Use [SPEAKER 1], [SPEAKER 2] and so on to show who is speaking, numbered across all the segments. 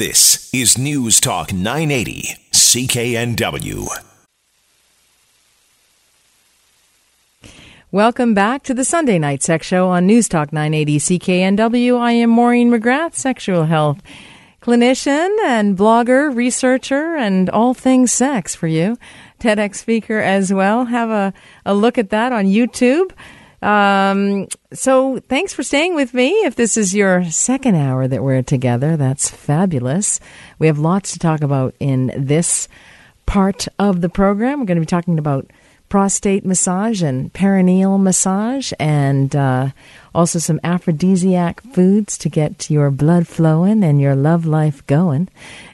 [SPEAKER 1] This is News Talk 980, CKNW.
[SPEAKER 2] Welcome back to the Sunday Night Sex Show on News Talk 980 CKNW. I am Maureen McGrath, sexual health clinician and blogger, researcher, and all things sex for you. TEDx speaker as well. Have a, a look at that on YouTube. Um, so thanks for staying with me. If this is your second hour that we're together, that's fabulous. We have lots to talk about in this part of the program. We're going to be talking about prostate massage and perineal massage and uh, also some aphrodisiac foods to get your blood flowing and your love life going.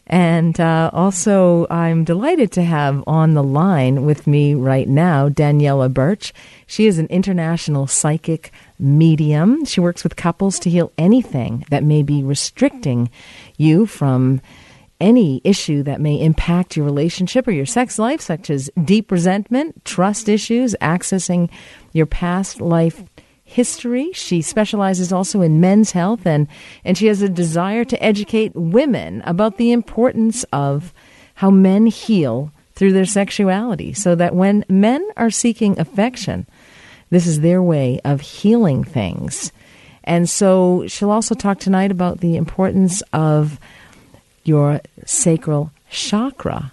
[SPEAKER 2] And uh, also, I'm delighted to have on the line with me right now Daniela Birch. She is an international psychic medium. She works with couples to heal anything that may be restricting you from any issue that may impact your relationship or your sex life, such as deep resentment, trust issues, accessing your past life history. She specializes also in men's health and, and she has a desire to educate women about the importance of how men heal through their sexuality so that when men are seeking affection, this is their way of healing things. And so she'll also talk tonight about the importance of your sacral chakra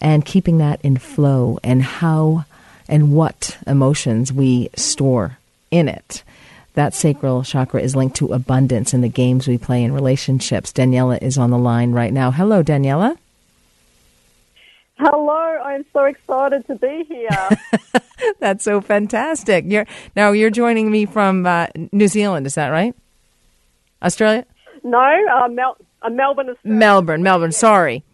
[SPEAKER 2] and keeping that in flow and how and what emotions we store in it. That sacral chakra is linked to abundance in the games we play in relationships. Daniela is on the line right now. Hello, Daniela.
[SPEAKER 3] Hello, I'm so excited to be here.
[SPEAKER 2] That's so fantastic. You're now you're joining me from uh, New Zealand, is that right? Australia?
[SPEAKER 3] No, uh, Mel- uh, Melbourne, Australia.
[SPEAKER 2] Melbourne, Melbourne. Sorry,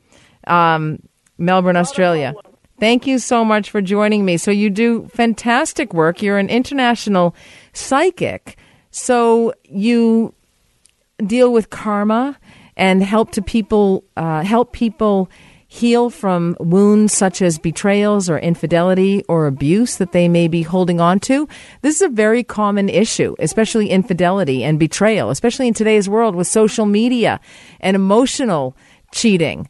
[SPEAKER 2] um, Melbourne, Australia. Thank you so much for joining me. So you do fantastic work. You're an international psychic. So you deal with karma and help to people uh, help people heal from wounds such as betrayals or infidelity or abuse that they may be holding on to. This is a very common issue, especially infidelity and betrayal, especially in today's world with social media and emotional cheating.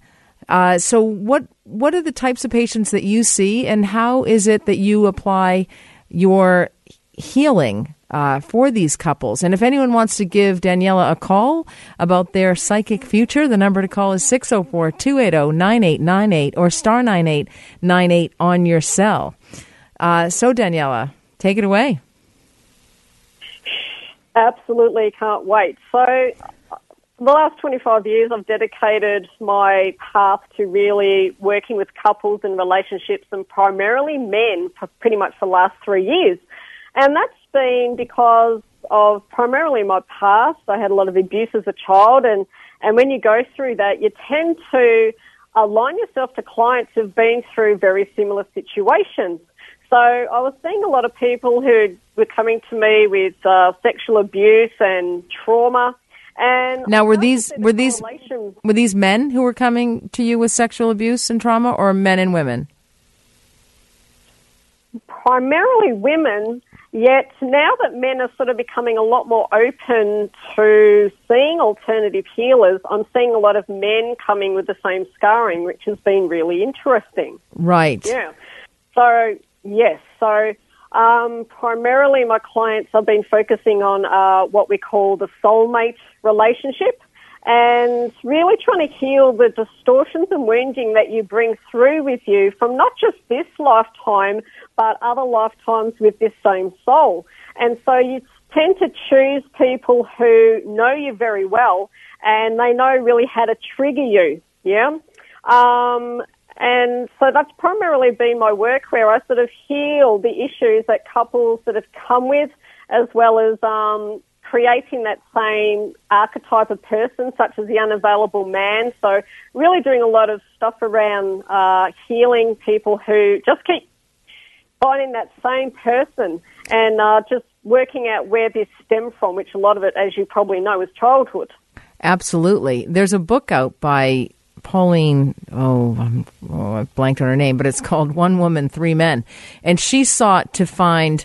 [SPEAKER 2] Uh, so, what what are the types of patients that you see, and how is it that you apply your healing uh, for these couples? And if anyone wants to give Daniela a call about their psychic future, the number to call is 604 280 9898 or star 9898 on your cell. Uh, so, Daniela, take it away.
[SPEAKER 3] Absolutely, can't wait. So, the last 25 years, I've dedicated my path to really working with couples and relationships and primarily men for pretty much the last three years. And that's been because of primarily my past. I had a lot of abuse as a child and, and when you go through that, you tend to align yourself to clients who've been through very similar situations. So I was seeing a lot of people who were coming to me with uh, sexual abuse and trauma and
[SPEAKER 2] now, were these were these were these men who were coming to you with sexual abuse and trauma, or men and women?
[SPEAKER 3] Primarily women. Yet now that men are sort of becoming a lot more open to seeing alternative healers, I'm seeing a lot of men coming with the same scarring, which has been really interesting.
[SPEAKER 2] Right.
[SPEAKER 3] Yeah. So yes. So um, primarily, my clients have been focusing on uh, what we call the soulmate relationship and really trying to heal the distortions and wounding that you bring through with you from not just this lifetime, but other lifetimes with this same soul. And so you tend to choose people who know you very well and they know really how to trigger you. Yeah. Um, and so that's primarily been my work where I sort of heal the issues that couples sort of come with, as well as um, creating that same archetype of person, such as the unavailable man. So really doing a lot of stuff around uh, healing people who just keep finding that same person and uh, just working out where this stemmed from, which a lot of it, as you probably know, is childhood.
[SPEAKER 2] Absolutely. There's a book out by Pauline, oh, I'm, oh, I've blanked on her name, but it's called One Woman, Three Men. And she sought to find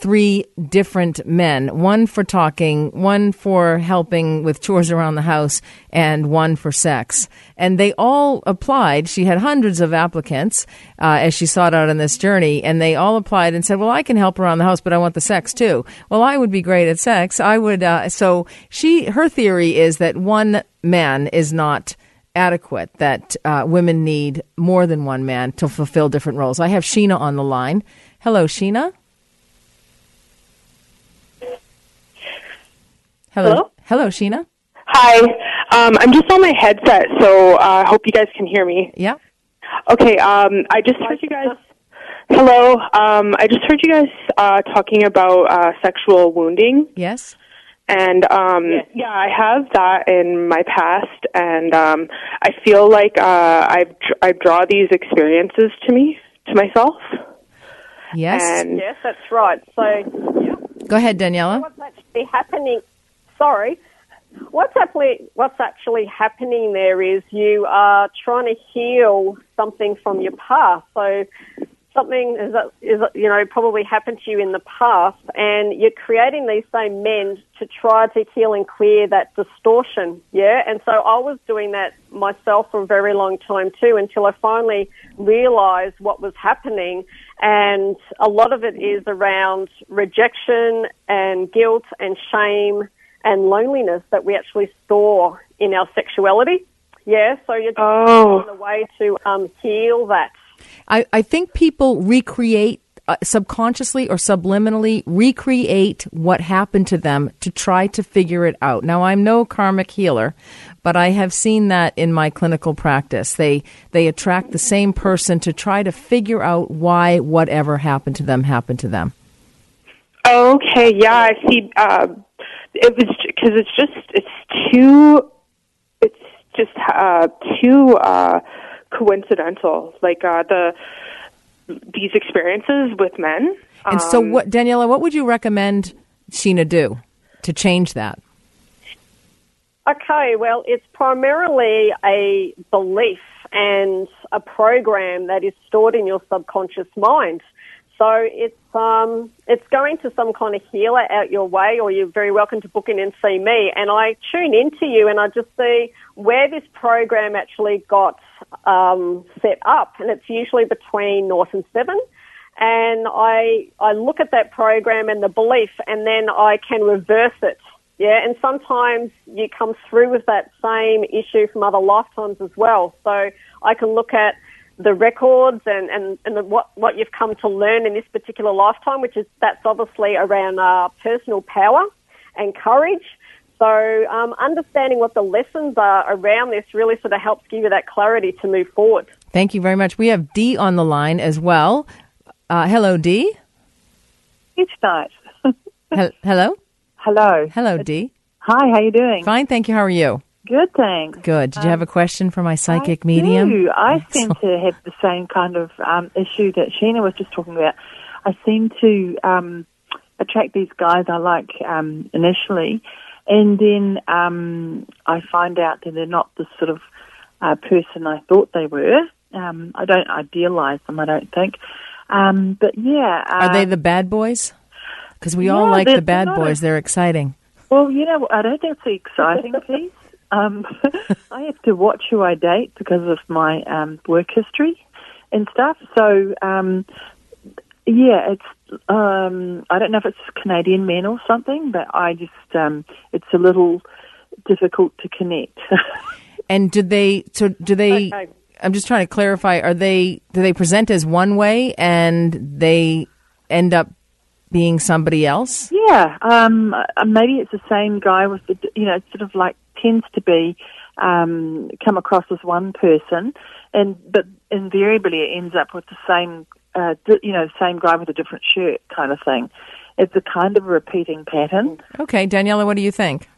[SPEAKER 2] three different men one for talking, one for helping with chores around the house, and one for sex. And they all applied. She had hundreds of applicants uh, as she sought out on this journey, and they all applied and said, Well, I can help around the house, but I want the sex too. Well, I would be great at sex. I would. Uh, so she, her theory is that one man is not adequate, that uh, women need more than one man to fulfill different roles. I have Sheena on the line. Hello, Sheena. Hello.
[SPEAKER 4] Hello?
[SPEAKER 2] Hello, Sheena.
[SPEAKER 4] Hi. Um, I'm just on my headset, so uh, I hope you guys can hear me.
[SPEAKER 2] Yeah.
[SPEAKER 4] Okay. Um, I just heard you guys. Hello. Um, I just heard you guys uh, talking about uh, sexual wounding,
[SPEAKER 2] Yes.
[SPEAKER 4] and um, yeah, I have that in my past, and um, I feel like uh, I I draw these experiences to me to myself,
[SPEAKER 2] Yes.
[SPEAKER 4] and
[SPEAKER 3] Yes, that's right. So, yeah.
[SPEAKER 2] Go ahead, Daniela.
[SPEAKER 3] what's actually happening? Sorry, what's actually what's actually happening there is you are trying to heal something from your past. So something is is you know probably happened to you in the past, and you're creating these same men to try to heal and clear that distortion. Yeah, and so I was doing that myself for a very long time too, until I finally realised what was happening. And a lot of it is around rejection and guilt and shame and loneliness that we actually store in our sexuality. Yeah, so you're
[SPEAKER 4] Oh.
[SPEAKER 3] on the way to um, heal that.
[SPEAKER 2] I, I think people recreate uh, subconsciously or subliminally recreate what happened to them to try to figure it out. Now, I'm no karmic healer, but I have seen that in my clinical practice. They they attract the same person to try to figure out why whatever happened to them happened to them.
[SPEAKER 4] Okay, yeah, I see. Uh, it was because it's just it's too it's just uh, too uh, coincidental. Like uh, the these experiences with men.
[SPEAKER 2] And so,
[SPEAKER 4] Um,
[SPEAKER 2] what Daniela, what would you recommend Sheena do to change that?
[SPEAKER 3] Okay, well, it's primarily a belief and a program that is stored in your subconscious mind. So it's um, it's going to some kind of healer out your way, or you're very welcome to book in and see me. And I tune into you, and I just see where this program actually got um, set up, and it's usually between North and Seven. And I I look at that program and the belief, and then I can reverse it. Yeah, and sometimes you come through with that same issue from other lifetimes as well. So I can look at the records and, and, and the, what, what you've come to learn in this particular lifetime, which is that's obviously around uh, personal power and courage. So um, understanding what the lessons are around this really sort of helps give you that clarity to move forward.
[SPEAKER 2] Thank you very much. We have Dee on the line as well. Uh, hello, Dee.
[SPEAKER 5] It's nice.
[SPEAKER 2] Hel- hello,
[SPEAKER 5] Hello.
[SPEAKER 2] hello, Dee.
[SPEAKER 5] Hi, how are you doing?
[SPEAKER 2] Fine, thank you. How are you?
[SPEAKER 5] Good, thanks.
[SPEAKER 2] Good. Did you have a question for my psychic
[SPEAKER 5] I
[SPEAKER 2] medium?
[SPEAKER 5] Do. I seem to have the same kind of um, issue that Sheena was just talking about. I seem to um, attract these guys I like um, initially, and then um, I find out that they're not the sort of uh, person I thought they were. Um, I don't idealize them, I don't think. Um, but yeah. Uh,
[SPEAKER 2] Are they the bad boys? Because we all like the bad
[SPEAKER 5] they're
[SPEAKER 2] boys.
[SPEAKER 5] a-
[SPEAKER 2] They're exciting.
[SPEAKER 5] Well, you know, I don't think it's the exciting piece. Um, I have to watch who I date because of my um, work history and stuff. So, um, yeah, it's um, I don't know if it's Canadian men or something, but I just um, it's a little difficult to connect.
[SPEAKER 2] And do they? So do they?
[SPEAKER 3] Okay.
[SPEAKER 2] I'm just trying to clarify. Are they? Do they present as one way and they end up being somebody else?
[SPEAKER 5] Yeah, um, uh, maybe it's the same guy with the, you know, it sort of like tends to be um, come across as one person, and but invariably it ends up with the same, uh, you know, same guy with a different shirt kind of thing. It's a kind of a repeating pattern.
[SPEAKER 2] Okay, Daniela, what do you think?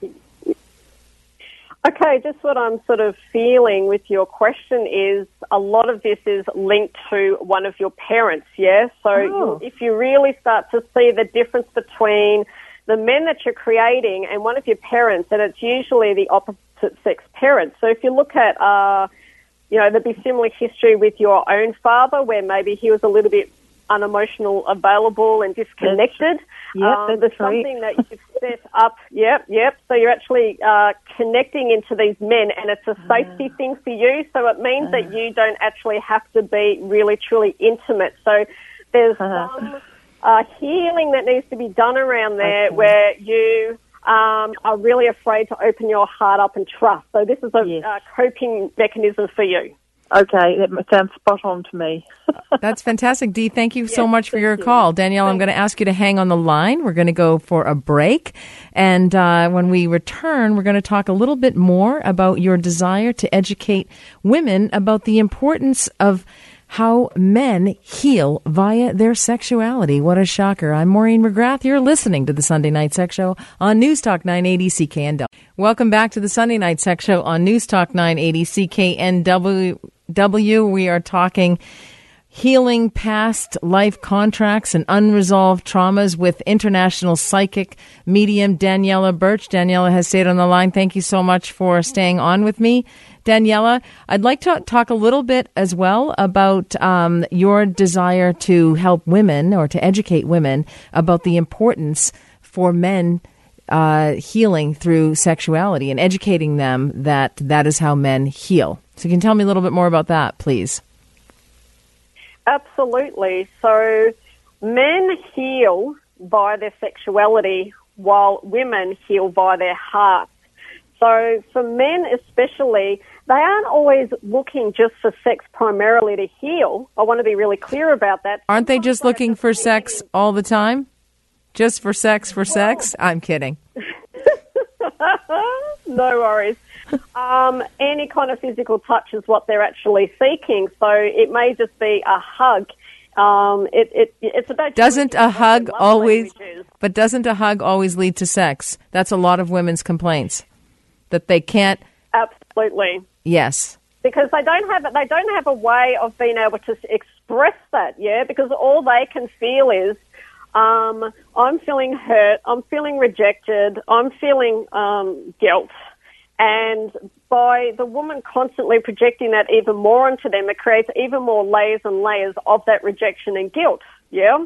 [SPEAKER 3] Okay, just what I'm sort of feeling with your question is a lot of this is linked to one of your parents, yeah? So
[SPEAKER 5] Oh.
[SPEAKER 3] if you really start to see the difference between the men that you're creating and one of your parents, and it's usually the opposite sex parent. So if you look at, uh, you know, there'd be similar history with your own father where maybe he was a little bit unemotional, available, and disconnected.
[SPEAKER 5] Yep,
[SPEAKER 3] um,
[SPEAKER 5] that's
[SPEAKER 3] there's
[SPEAKER 5] right.
[SPEAKER 3] something that you've set up. Yep, yep. So you're actually uh, connecting into these men, and it's a safety thing for you. So it means that you don't actually have to be really, truly intimate. So there's some uh, healing that needs to be done around there
[SPEAKER 5] Okay.
[SPEAKER 3] where you um, are really afraid to open your heart up and trust. So this is a
[SPEAKER 5] Yes.
[SPEAKER 3] uh, coping mechanism for you.
[SPEAKER 5] Okay, that sounds spot on to me.
[SPEAKER 2] That's fantastic, Dee. Thank you so much for your
[SPEAKER 3] you.
[SPEAKER 2] call. Danielle, I'm going to ask you to hang on the line. We're going to go for a break. And uh, when we return, we're going to talk a little bit more about your desire to educate women about the importance of how men heal via their sexuality. What a shocker. I'm Maureen McGrath. You're listening to the Sunday Night Sex Show on News Talk 980 CKNW. Welcome back to the Sunday Night Sex Show on News Talk 980 CKNW. We are talking healing past life contracts and unresolved traumas with international psychic medium Daniela Birch. Daniela has stayed on the line. Thank you so much for staying on with me. Daniela, I'd like to talk a little bit as well about um, your desire to help women or to educate women about the importance for men uh, healing through sexuality and educating them that that is how men heal. So, you can tell me a little bit more about that, please.
[SPEAKER 3] Absolutely. So men heal by their sexuality while women heal by their hearts. So for men especially, they aren't always looking just for sex primarily to heal. I want to be really clear about that.
[SPEAKER 2] Aren't they just looking for sex all the time? Just for sex for sex? I'm kidding.
[SPEAKER 3] no worries. Um, any kind of physical touch is what they're actually seeking. So it may just be a hug. Um, it, it, it's about
[SPEAKER 2] Doesn't a hug always
[SPEAKER 3] languages.
[SPEAKER 2] but doesn't a hug always lead to sex? That's a lot of women's complaints. That they can't
[SPEAKER 3] Absolutely.
[SPEAKER 2] yes.
[SPEAKER 3] because they don't have they don't have a way of being able to express that. Yeah, because all they can feel is. Um, I'm feeling hurt. I'm feeling rejected. I'm feeling um, guilt. And by the woman constantly projecting that even more onto them, it creates even more layers and layers of that rejection and guilt. Yeah?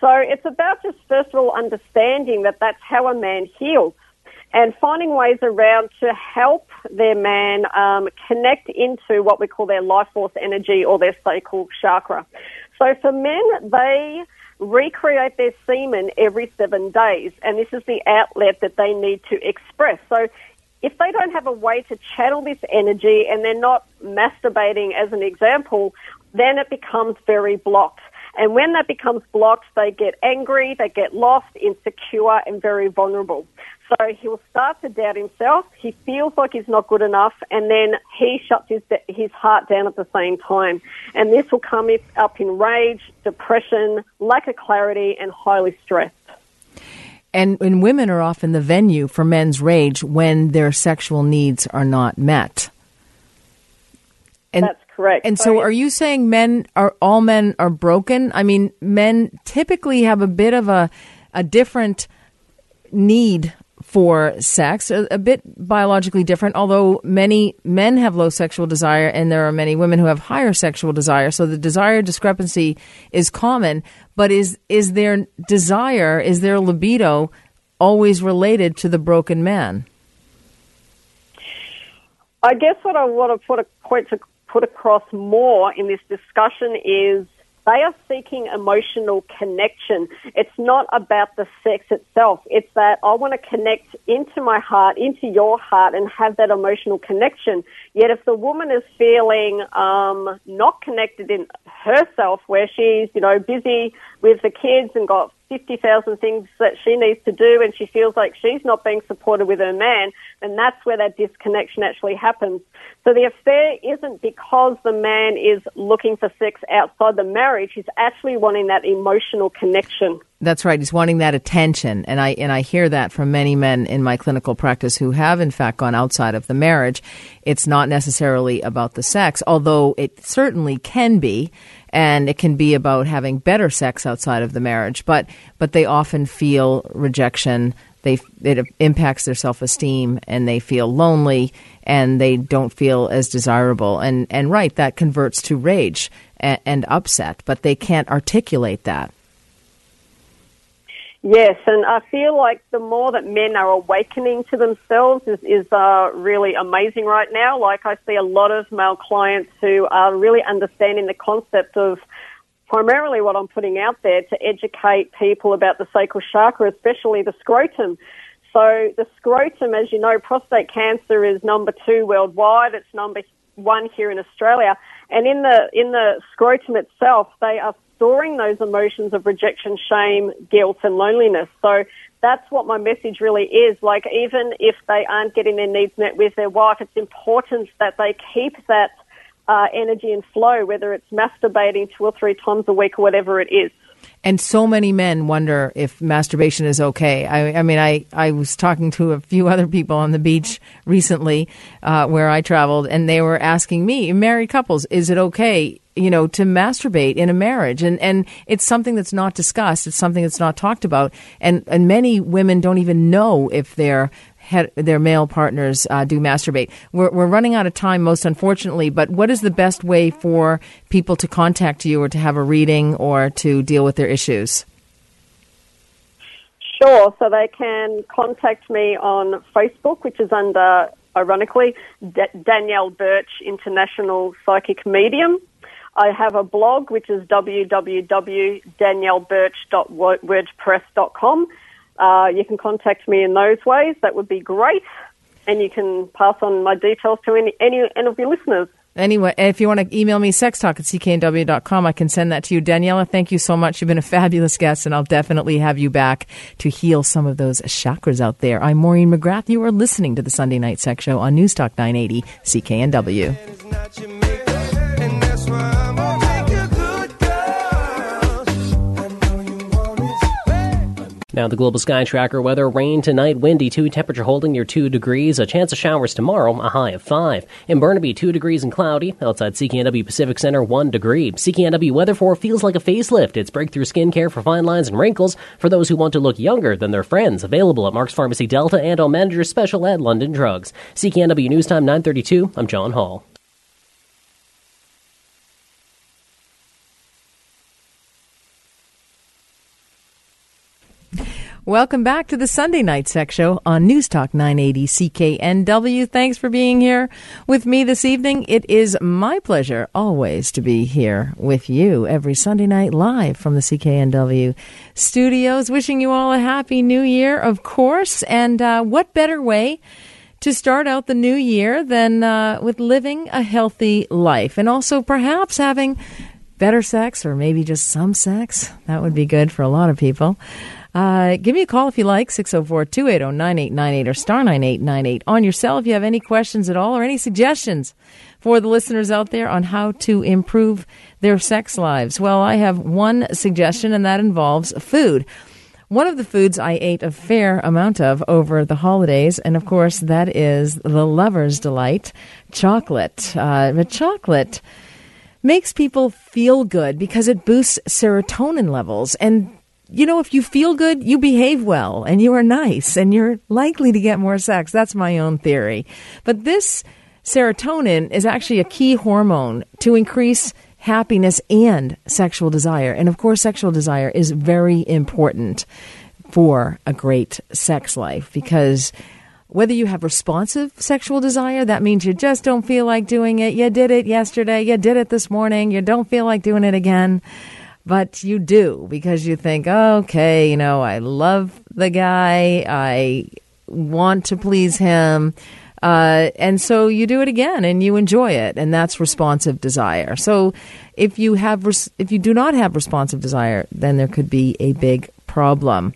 [SPEAKER 3] So it's about just, first of all, understanding that that's how a man heals and finding ways around to help their man um, connect into what we call their life force energy or their sacral chakra. So for men, they recreate their semen every seven days, and this is the outlet that they need to express. So if they don't have a way to channel this energy and they're not masturbating as an example, then it becomes very blocked. And when that becomes blocked, they get angry, they get lost, insecure, and very vulnerable. So he'll start to doubt himself. He feels like he's not good enough, and then he shuts his his heart down at the same time. And this will come up in rage, depression, lack of clarity, and highly stressed.
[SPEAKER 2] And, and women are often the venue for men's rage when their sexual needs are not met. And,
[SPEAKER 3] That's correct.
[SPEAKER 2] And oh, so, are you saying men are all men are broken? I mean, men typically have a bit of a a different need for sex, a, a bit biologically different. Although many men have low sexual desire, and there are many women who have higher sexual desire. So the desire discrepancy is common. But is is their desire, is their libido, always related to the broken man?
[SPEAKER 3] I guess what I want to put a put across more in this discussion is they are seeking emotional connection. It's not about the sex itself. It's that I want to connect into my heart, into your heart, and have that emotional connection. Yet if the woman is feeling um, not connected in herself, where she's you know busy with the kids and got 50,000 things that she needs to do and she feels like she's not being supported with her man, then that's where that disconnection actually happens. So the affair isn't because the man is looking for sex outside the marriage, he's actually wanting that emotional connection.
[SPEAKER 2] That's right. He's wanting that attention, and I and I hear that from many men in my clinical practice who have, in fact, gone outside of the marriage. It's not necessarily about the sex, although it certainly can be, and it can be about having better sex outside of the marriage. But but they often feel rejection. They it impacts their self esteem, and they feel lonely, and they don't feel as desirable. And and right, that converts to rage and, and upset, but they can't articulate that.
[SPEAKER 3] Yes, and I feel like the more that men are awakening to themselves is, is uh, really amazing right now. Like I see a lot of male clients who are really understanding the concept of primarily what I'm putting out there to educate people about the sacral chakra, especially the scrotum. So the scrotum, as you know, prostate cancer is number two worldwide. It's number one here in Australia. And in the, in the scrotum itself, they are storing those emotions of rejection, shame, guilt, and loneliness. So that's what my message really is. Like, even if they aren't getting their needs met with their wife, it's important that they keep that uh, energy and flow, whether it's masturbating two or three times a week or whatever it is.
[SPEAKER 2] And so many men wonder if masturbation is okay. I, I mean, I, I was talking to a few other people on the beach recently uh, where I traveled, and they were asking me, married couples, is it okay, you know, to masturbate in a marriage? And, and it's something that's not discussed. It's something that's not talked about. And, and many women don't even know if they're their male partners uh, do masturbate. We're, we're running out of time, most unfortunately, but what is the best way for people to contact you or to have a reading or to deal with their issues?
[SPEAKER 3] Sure. So they can contact me on Facebook, which is under, ironically, D- Danielle Birch International Psychic Medium. I have a blog, which is www.daniellebirch.wordpress.com uh, you can contact me in those ways. That would be great. And you can pass on my details to any, any, any of your listeners.
[SPEAKER 2] Anyway, if you want to email me, sextalk at cknw.com, I can send that to you. Daniela, thank you so much. You've been a fabulous guest, and I'll definitely have you back to heal some of those chakras out there. I'm Maureen McGrath. You are listening to the Sunday Night Sex Show on Newstalk 980 CKNW.
[SPEAKER 6] Now, the Global Sky Tracker weather rain tonight, windy 2, temperature holding near 2 degrees, a chance of showers tomorrow, a high of 5. In Burnaby, 2 degrees and cloudy. Outside CKNW Pacific Center, 1 degree. CKNW weather for feels like a facelift. It's breakthrough skincare for fine lines and wrinkles for those who want to look younger than their friends. Available at Mark's Pharmacy Delta and on Manager's Special at London Drugs. CKNW News Time 932. I'm John Hall.
[SPEAKER 2] Welcome back to the Sunday Night Sex Show on News Talk 980 CKNW. Thanks for being here with me this evening. It is my pleasure always to be here with you every Sunday night live from the CKNW studios. Wishing you all a happy new year, of course. And uh, what better way? to start out the new year than uh, with living a healthy life and also perhaps having better sex or maybe just some sex. That would be good for a lot of people. Uh, give me a call if you like, 604 280 9898 or star 9898 on your cell if you have any questions at all or any suggestions for the listeners out there on how to improve their sex lives. Well, I have one suggestion, and that involves food. One of the foods I ate a fair amount of over the holidays, and of course, that is the lover's delight chocolate. Uh, chocolate makes people feel good because it boosts serotonin levels. And you know, if you feel good, you behave well and you are nice and you're likely to get more sex. That's my own theory. But this serotonin is actually a key hormone to increase happiness and sexual desire. And of course, sexual desire is very important for a great sex life because whether you have responsive sexual desire, that means you just don't feel like doing it. You did it yesterday. You did it this morning. You don't feel like doing it again but you do because you think, oh, okay, you know, I love the guy, I want to please him. Uh, and so you do it again and you enjoy it, and that's responsive desire. So if you have, res- if you do not have responsive desire, then there could be a big problem.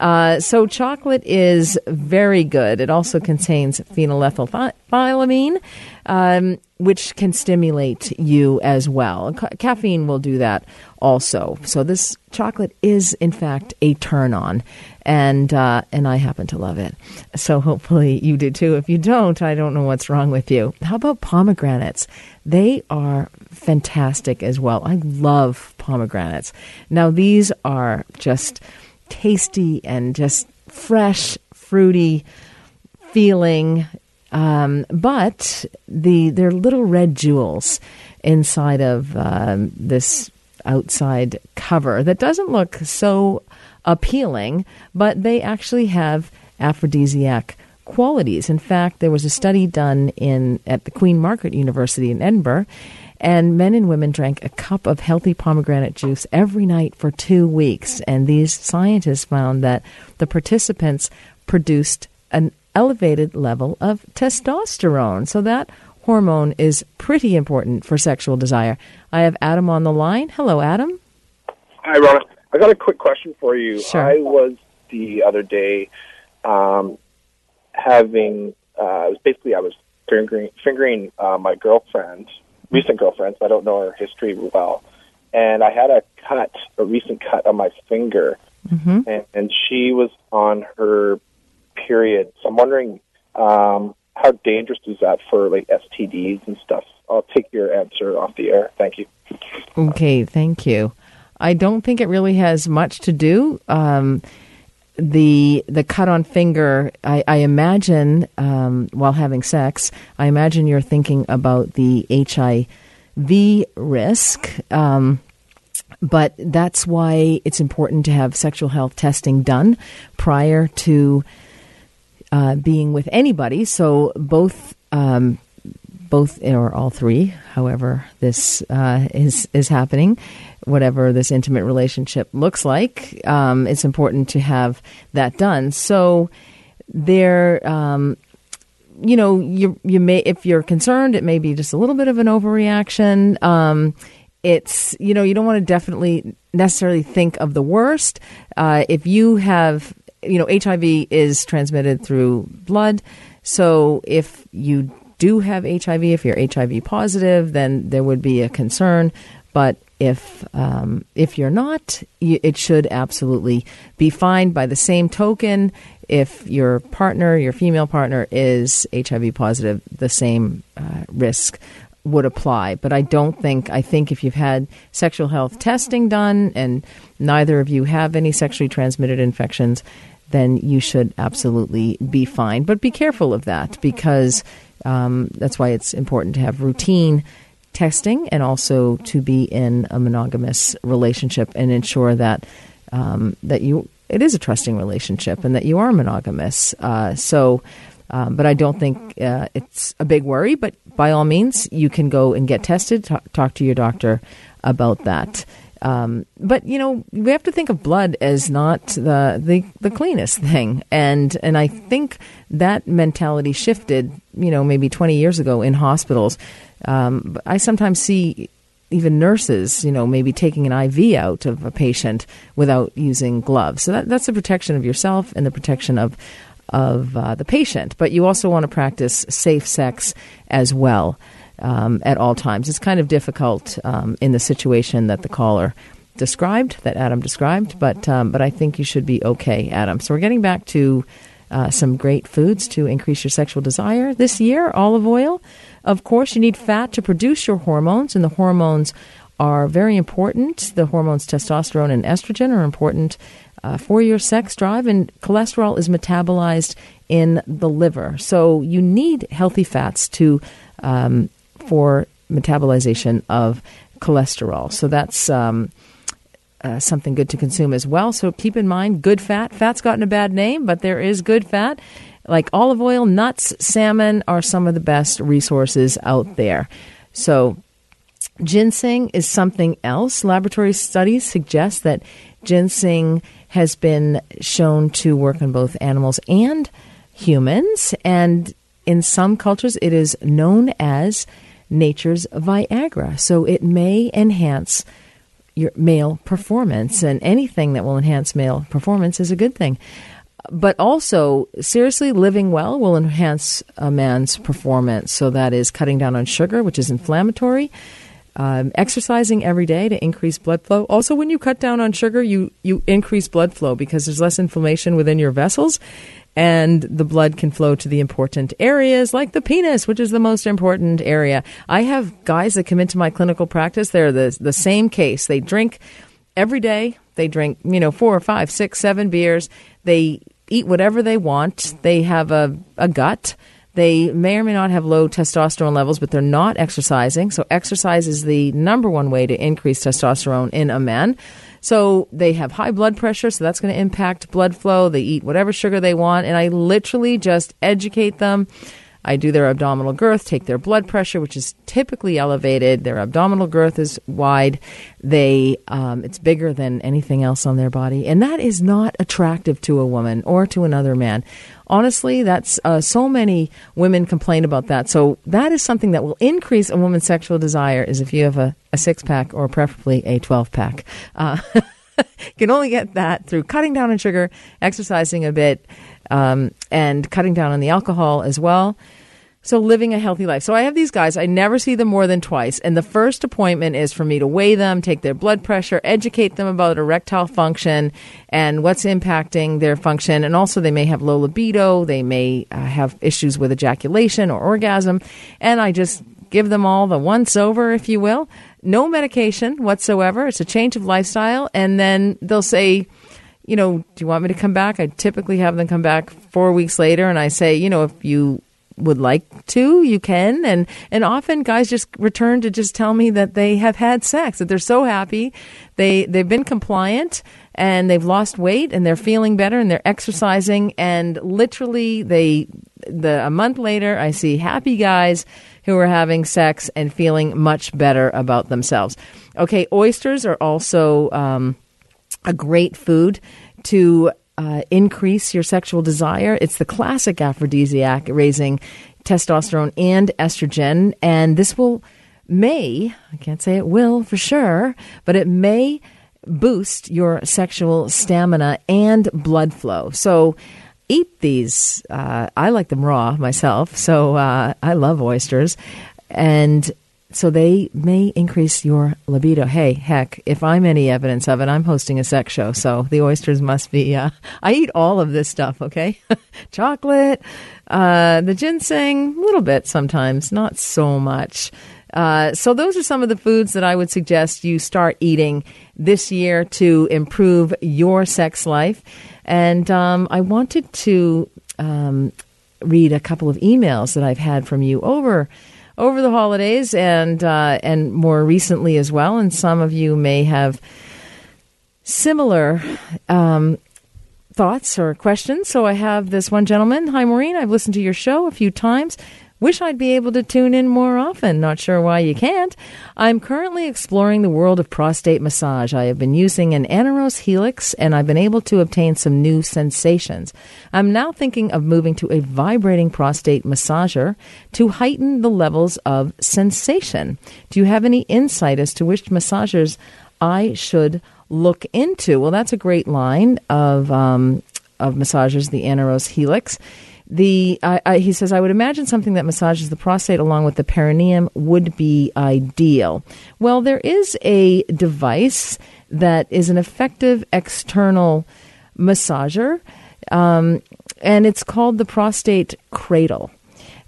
[SPEAKER 2] Uh, so chocolate is very good. It also contains phenethylamine, um, which can stimulate you as well. Ca- caffeine will do that also. So this chocolate is, in fact, a turn on, and uh, and I happen to love it. So hopefully you do too. If you don't, I don't know what's wrong with you. How about pomegranates? They are fantastic as well. I love pomegranates. Now these are just tasty and just fresh, fruity feeling Um, but the they're little red jewels inside of um, this outside cover that doesn't look so appealing, but they actually have aphrodisiac qualities. In fact, there was a study done in at the Queen Margaret University in Edinburgh, and men and women drank a cup of healthy pomegranate juice every night for two weeks. And these scientists found that the participants produced an elevated level of testosterone. So that hormone is pretty important for sexual desire. I have Adam on the line. Hello, Adam.
[SPEAKER 7] Hi, Rona. I got a quick question for you.
[SPEAKER 2] Sure.
[SPEAKER 7] I was the other day um, having, uh, it was basically I was fingering, fingering uh, my girlfriend, recent girlfriend, so I don't know her history well. And I had a cut, a recent cut on my finger,
[SPEAKER 2] Mm-hmm.
[SPEAKER 7] and, and she was on her period. So I'm wondering um, how dangerous is that for like STDs and stuff? I'll take your answer off the air. Thank you.
[SPEAKER 2] Okay, thank you. I don't think it really has much to do. Um, the the cut on finger, I, I imagine um, while having sex, I imagine you're thinking about the HIV risk. Um, but that's why it's important to have sexual health testing done prior to uh, being with anybody. So both um, both or all three, however this uh, is is happening, whatever this intimate relationship looks like, um, it's important to have that done. So there. Um, you know, you you may if you're concerned, it may be just a little bit of an overreaction. Um, it's you know you don't want to definitely necessarily think of the worst. Uh, if you have you know HIV is transmitted through blood, so if you do have HIV, if you're HIV positive, then there would be a concern. But if um, if you're not, you, it should absolutely be fine. By the same token, if your partner, your female partner, is HIV positive, the same uh, risk would apply. But I don't think, I think if you've had sexual health testing done and neither of you have any sexually transmitted infections, then you should absolutely be fine. But be careful of that because um, that's why it's important to have routine testing and also to be in a monogamous relationship and ensure that um, that you it is a trusting relationship and that you are monogamous. Uh, so, um, but I don't think uh, it's a big worry. But by all means, you can go and get tested. Talk, talk to your doctor about that. Um, but you know, we have to think of blood as not the, the the cleanest thing, and and I think that mentality shifted. You know, maybe twenty years ago in hospitals. Um, I sometimes see even nurses, you know, maybe taking an IV out of a patient without using gloves. So that, that's the protection of yourself and the protection of of uh, the patient. But you also want to practice safe sex as well um, at all times. It's kind of difficult um, in the situation that the caller described, that Adam described, but um, but I think you should be okay, Adam. So we're getting back to uh, some great foods to increase your sexual desire this year. Olive oil, of course, you need fat to produce your hormones, and the hormones are very important. The hormones testosterone and estrogen are important uh, for your sex drive, and cholesterol is metabolized in the liver. So you need healthy fats to um, for metabolization of cholesterol. So that's um, uh, something good to consume as well. So keep in mind, good fat. Fat's gotten a bad name, but there is good fat. Like olive oil, nuts, salmon are some of the best resources out there. So Ginseng is something else. Laboratory studies suggest that ginseng has been shown to work on both animals and humans. And in some cultures, it is known as nature's Viagra. So it may enhance your male performance, and anything that will enhance male performance is a good thing. But also, seriously, living well will enhance a man's performance. So that is cutting down on sugar, which is inflammatory. Um, exercising every day to increase blood flow. Also, when you cut down on sugar, you you increase blood flow because there's less inflammation within your vessels, and the blood can flow to the important areas like the penis, which is the most important area. I have guys that come into my clinical practice. They're the the same case. They drink every day. They drink you know four or five, six, seven beers. They eat whatever they want. They have a, a gut They may or may not have low testosterone levels, but they're not exercising. So, exercise is the number one way to increase testosterone in a man. So, they have high blood pressure, so that's going to impact blood flow. They eat whatever sugar they want, and I literally just educate them I do their abdominal girth, take their blood pressure, which is typically elevated. Their abdominal girth is wide. They, um, it's bigger than anything else on their body, and that is not attractive to a woman or to another man. Honestly, that's uh, so many women complain about that. So that is something that will increase a woman's sexual desire. Is if you have a, a six pack or preferably a twelve pack. Uh, you can only get that through cutting down on sugar, exercising a bit, um, and cutting down on the alcohol as well. So living a healthy life. So I have these guys. I never see them more than twice. And the first appointment is for me to weigh them, take their blood pressure, educate them about erectile function and what's impacting their function. And also they may have low libido. They may uh, have issues with ejaculation or orgasm. And I just give them all the once over, if you will. No medication whatsoever. It's a change of lifestyle. And then they'll say, you know, do you want me to come back? I typically have them come back four weeks later and I say, you know, if you would like to, you can. And, and often guys just return to just tell me that they have had sex, that they're so happy. They, they've been compliant and they've lost weight and they're feeling better and they're exercising. And literally they, the, a month later, I see happy guys who are having sex and feeling much better about themselves. Okay. Oysters are also, um, a great food to uh, increase your sexual desire. It's the classic aphrodisiac, raising testosterone and estrogen. And this will, may, I can't say it will for sure, but it may boost your sexual stamina and blood flow. So, eat these. Uh, I like them raw myself, so uh, I love oysters. And so they may increase your libido. Hey, heck, if I'm any evidence of it, I'm hosting a sex show, so the oysters must be. Uh, I eat all of this stuff, okay? Chocolate, uh, the ginseng, a little bit sometimes, not so much. Uh, so those are some of the foods that I would suggest you start eating this year to improve your sex life. And um, I wanted to um, read a couple of emails that I've had from you over over the holidays and uh, and more recently as well. And some of you may have similar um, thoughts or questions. So I have this one gentleman. Hi, Maureen. I've listened to your show a few times. Wish I'd be able to tune in more often. Not sure why you can't. I'm currently exploring the world of prostate massage. I have been using an Aneros Helix and I've been able to obtain some new sensations. I'm now thinking of moving to a vibrating prostate massager to heighten the levels of sensation. Do you have any insight as to which massagers I should look into? Well, that's a great line of, um, of massagers, the Aneros Helix. The he says I would imagine something that massages the prostate along with the perineum would be ideal. Well, there is a device that is an effective external massager, um, and it's called the prostate cradle.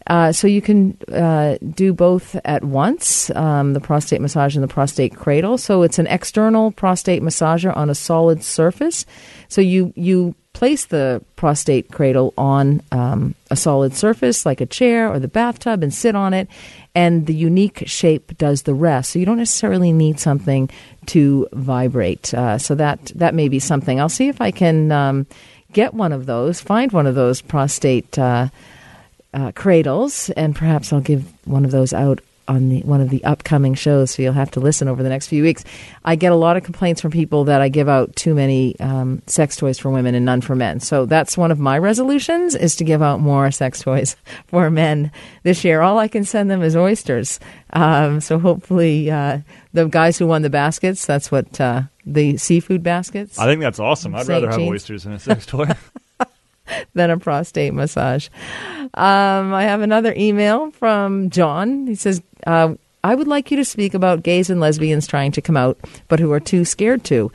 [SPEAKER 2] Uh, so you can uh, do both at once, um, the prostate massage and the prostate cradle. So it's an external prostate massager on a solid surface. So you you place the prostate cradle on um, a solid surface like a chair or the bathtub and sit on it, and the unique shape does the rest. So you don't necessarily need something to vibrate. Uh, so that that may be something. I'll see if I can um, get one of those, find one of those prostate. Uh, uh, cradles, and perhaps I'll give one of those out on the, one of the upcoming shows, so you'll have to listen over the next few weeks. I get a lot of complaints from people that I give out too many um, sex toys for women and none for men. So that's one of my resolutions is to give out more sex toys for men this year. All I can send them is oysters. Um, so hopefully, uh, the guys who won the baskets, that's what uh, the seafood baskets.
[SPEAKER 8] I think that's awesome. I'd
[SPEAKER 2] St.
[SPEAKER 8] rather have oysters than a sex toy.
[SPEAKER 2] than a prostate massage. Um, I have another email from John. He says, uh, I would like you to speak about gays and lesbians trying to come out, but who are too scared to.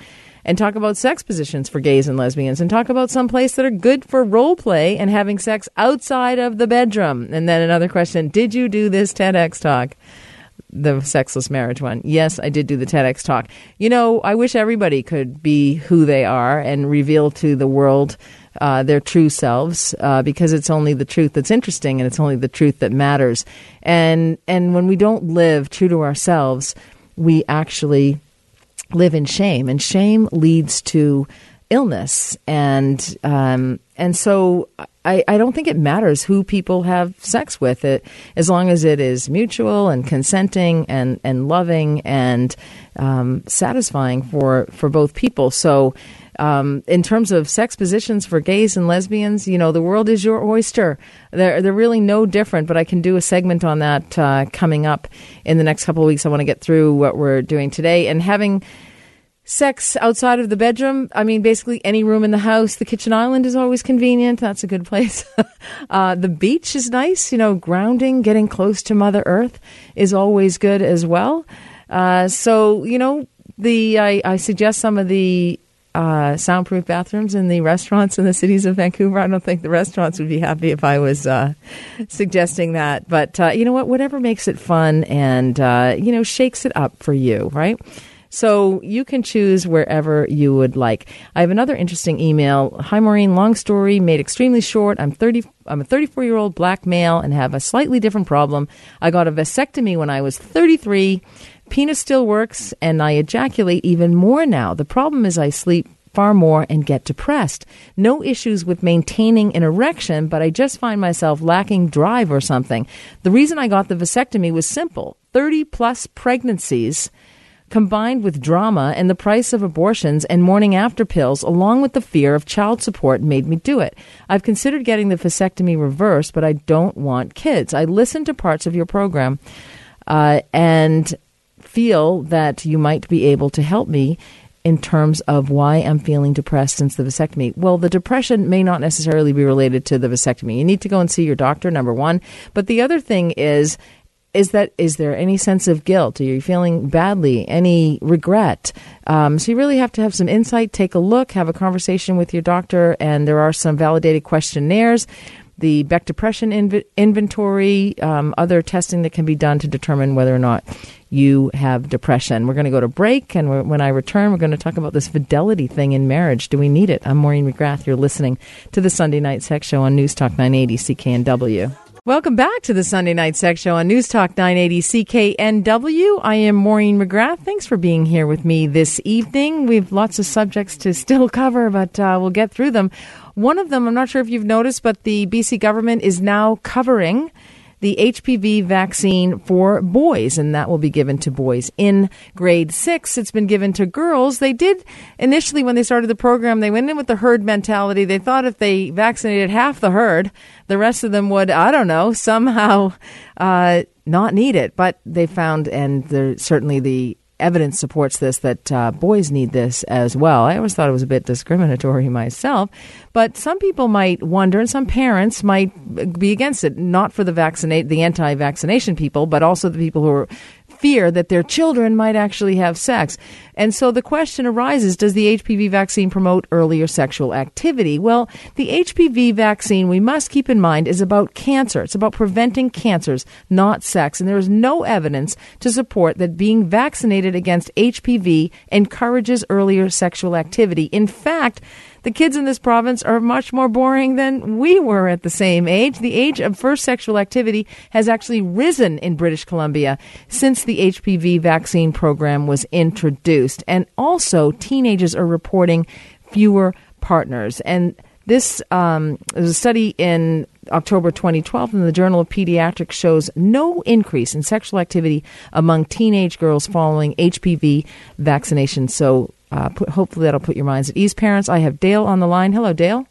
[SPEAKER 2] And talk about sex positions for gays and lesbians, and talk about some place that are good for role play and having sex outside of the bedroom. And then another question Did you do this TEDx talk? the sexless marriage one. Yes, I did do the TEDx talk. You know, I wish everybody could be who they are and reveal to the world uh, their true selves uh, because it's only the truth that's interesting and it's only the truth that matters. And and when we don't live true to ourselves, we actually live in shame, and shame leads to illness and um, and so I, I don't think it matters who people have sex with it as long as it is mutual and consenting and, and loving and um, satisfying for, for both people. So um, in terms of sex positions for gays and lesbians, you know, the world is your oyster. They're, they're really no different, but I can do a segment on that uh, coming up in the next couple of weeks. I want to get through what we're doing today and having sex outside of the bedroom. I mean, basically any room in the house. The kitchen island is always convenient. That's a good place. uh, the beach is nice. You know, grounding, getting close to Mother Earth is always good as well. Uh, so, you know, the I, I suggest some of the uh, soundproof bathrooms in the restaurants in the cities of Vancouver. I don't think the restaurants would be happy if I was uh, suggesting that. But uh, you know what? Whatever makes it fun and, uh, you know, shakes it up for you, right? So you can choose wherever you would like. I have another interesting email. Hi, Maureen. Long story made extremely short. I'm 30. I'm a 34 year old black male and have a slightly different problem. I got a vasectomy when I was 33. Penis still works, and I ejaculate even more now. The problem is I sleep far more and get depressed. No issues with maintaining an erection, but I just find myself lacking drive or something. The reason I got the vasectomy was simple 30 plus pregnancies combined with drama and the price of abortions and morning after pills, along with the fear of child support, made me do it. I've considered getting the vasectomy reversed, but I don't want kids. I listened to parts of your program uh, and feel that you might be able to help me in terms of why I'm feeling depressed since the vasectomy. Well, the depression may not necessarily be related to the vasectomy. You need to go and see your doctor, number one. But the other thing is, is that is there any sense of guilt? Are you feeling badly? Any regret? Um, so you really have to have some insight. Take a look, have a conversation with your doctor, and there are some validated questionnaires. The Beck Depression inv- Inventory, um, other testing that can be done to determine whether or not you have depression. We're going to go to break, and when I return, we're going to talk about this fidelity thing in marriage. Do we need it? I'm Maureen McGrath. You're listening to the Sunday Night Sex Show on News Talk 980 CKNW. Welcome back to the Sunday Night Sex Show on News Talk 980 CKNW. I am Maureen McGrath. Thanks for being here with me this evening. We've lots of subjects to still cover, but uh, we'll get through them. One of them, I'm not sure if you've noticed, but the BC government is now covering the HPV vaccine for boys, and that will be given to boys in grade six. It's been given to girls. They did initially, when they started the program, they went in with the herd mentality. They thought if they vaccinated half the herd, the rest of them would, I don't know, somehow uh, not need it. But they found, and certainly the evidence supports this that uh, boys need this as well. I always thought it was a bit discriminatory myself, but some people might wonder, and some parents might be against it, not for the vaccinate the anti-vaccination people, but also the people who are fear that their children might actually have sex. And so the question arises does the HPV vaccine promote earlier sexual activity? Well, the HPV vaccine, we must keep in mind, is about cancer. It's about preventing cancers, not sex. And there is no evidence to support that being vaccinated against HPV encourages earlier sexual activity. In fact, the kids in this province are much more boring than we were at the same age. The age of first sexual activity has actually risen in British Columbia since the HPV vaccine program was introduced. And also, teenagers are reporting fewer partners. And this um, a study in October 2012 in the Journal of Pediatrics shows no increase in sexual activity among teenage girls following HPV vaccination. So uh, put, hopefully that'll put your minds at ease. Parents, I have Dale on the line. Hello, Dale.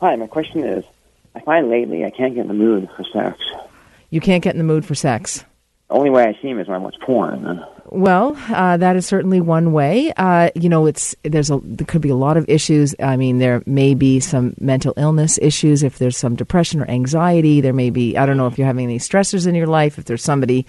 [SPEAKER 8] Hi, my question is I find lately I can't get in the mood for sex.
[SPEAKER 2] You can't get in the mood for sex?
[SPEAKER 8] The only way I seem is when I watch porn.
[SPEAKER 2] Well, uh, that is certainly one way. Uh, you know, it's there's a there could be a lot of issues. I mean, there may be some mental illness issues. If there's some depression or anxiety, there may be. I don't know if you're having any stressors in your life. If there's somebody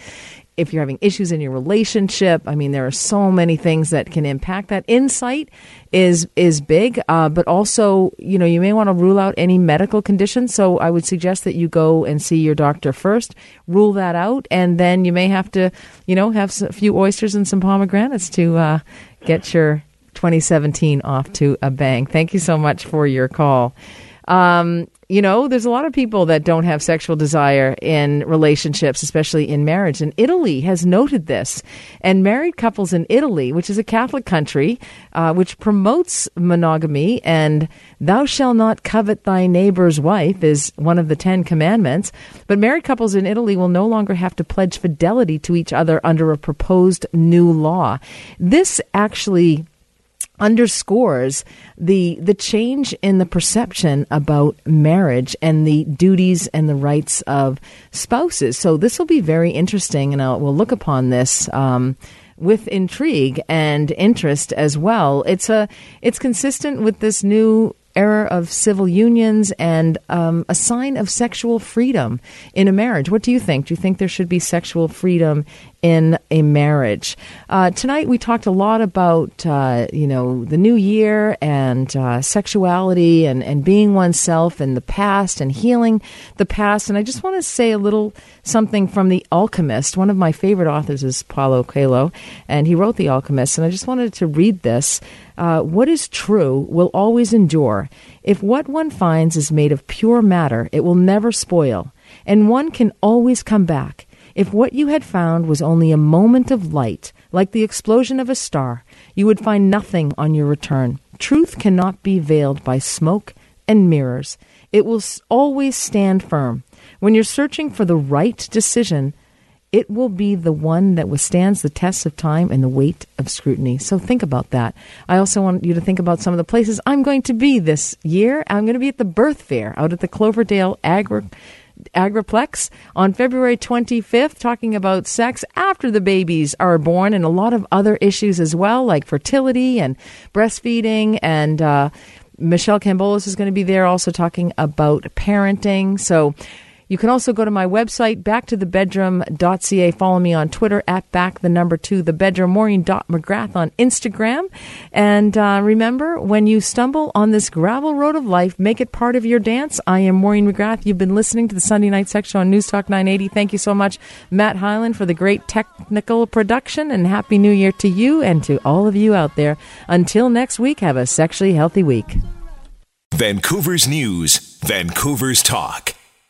[SPEAKER 2] if you're having issues in your relationship. I mean, there are so many things that can impact that. Insight is is big, uh, but also, you know, you may want to rule out any medical conditions. So I would suggest that you go and see your doctor first, rule that out, and then you may have to, you know, have a few oysters and some pomegranates to uh, get your 2017 off to a bang. Thank you so much for your call. Um, you know, there's a lot of people that don't have sexual desire in relationships, especially in marriage. And Italy has noted this. And married couples in Italy, which is a Catholic country, uh, which promotes monogamy and thou shalt not covet thy neighbor's wife is one of the Ten Commandments. But married couples in Italy will no longer have to pledge fidelity to each other under a proposed new law. This actually underscores the the change in the perception about marriage and the duties and the rights of spouses. So this will be very interesting, and I'll, we'll look upon this. Um, with intrigue and interest as well. It's a it's consistent with this new era of civil unions and um, a sign of sexual freedom in a marriage. What do you think? Do you think there should be sexual freedom in a marriage? Uh, tonight we talked a lot about uh, you know the new year and uh, sexuality and, and being oneself and the past and healing the past. And I just want to say a little something from The Alchemist. One of my favorite authors is Paulo Coelho, and he wrote The Alchemist. And I just wanted to read this. Uh, what is true will always endure. If what one finds is made of pure matter, it will never spoil, and one can always come back. If what you had found was only a moment of light, like the explosion of a star, you would find nothing on your return. Truth cannot be veiled by smoke and mirrors. It will always stand firm. When you're searching for the right decision, it will be the one that withstands the tests of time and the weight of scrutiny. So think about that. I also want you to think about some of the places I'm going to be this year. I'm going to be at the Birth Fair out at the Cloverdale Agri- Agriplex on February 25th, talking about sex after the babies are born and a lot of other issues as well, like fertility and breastfeeding and, uh, Michelle Kambolis is going to be there also talking about parenting. So you can also go to my website, backtothebedroom.ca. Follow me on Twitter at back the number two the bedroom. Maureen.mcgrath on Instagram. And uh, remember, when you stumble on this gravel road of life, make it part of your dance. I am Maureen McGrath. You've been listening to the Sunday Night Sex Show on News Talk 980. Thank you so much, Matt Highland, for the great technical production. And Happy New Year to you and to all of you out there. Until next week, have a sexually healthy week.
[SPEAKER 1] Vancouver's News, Vancouver's Talk.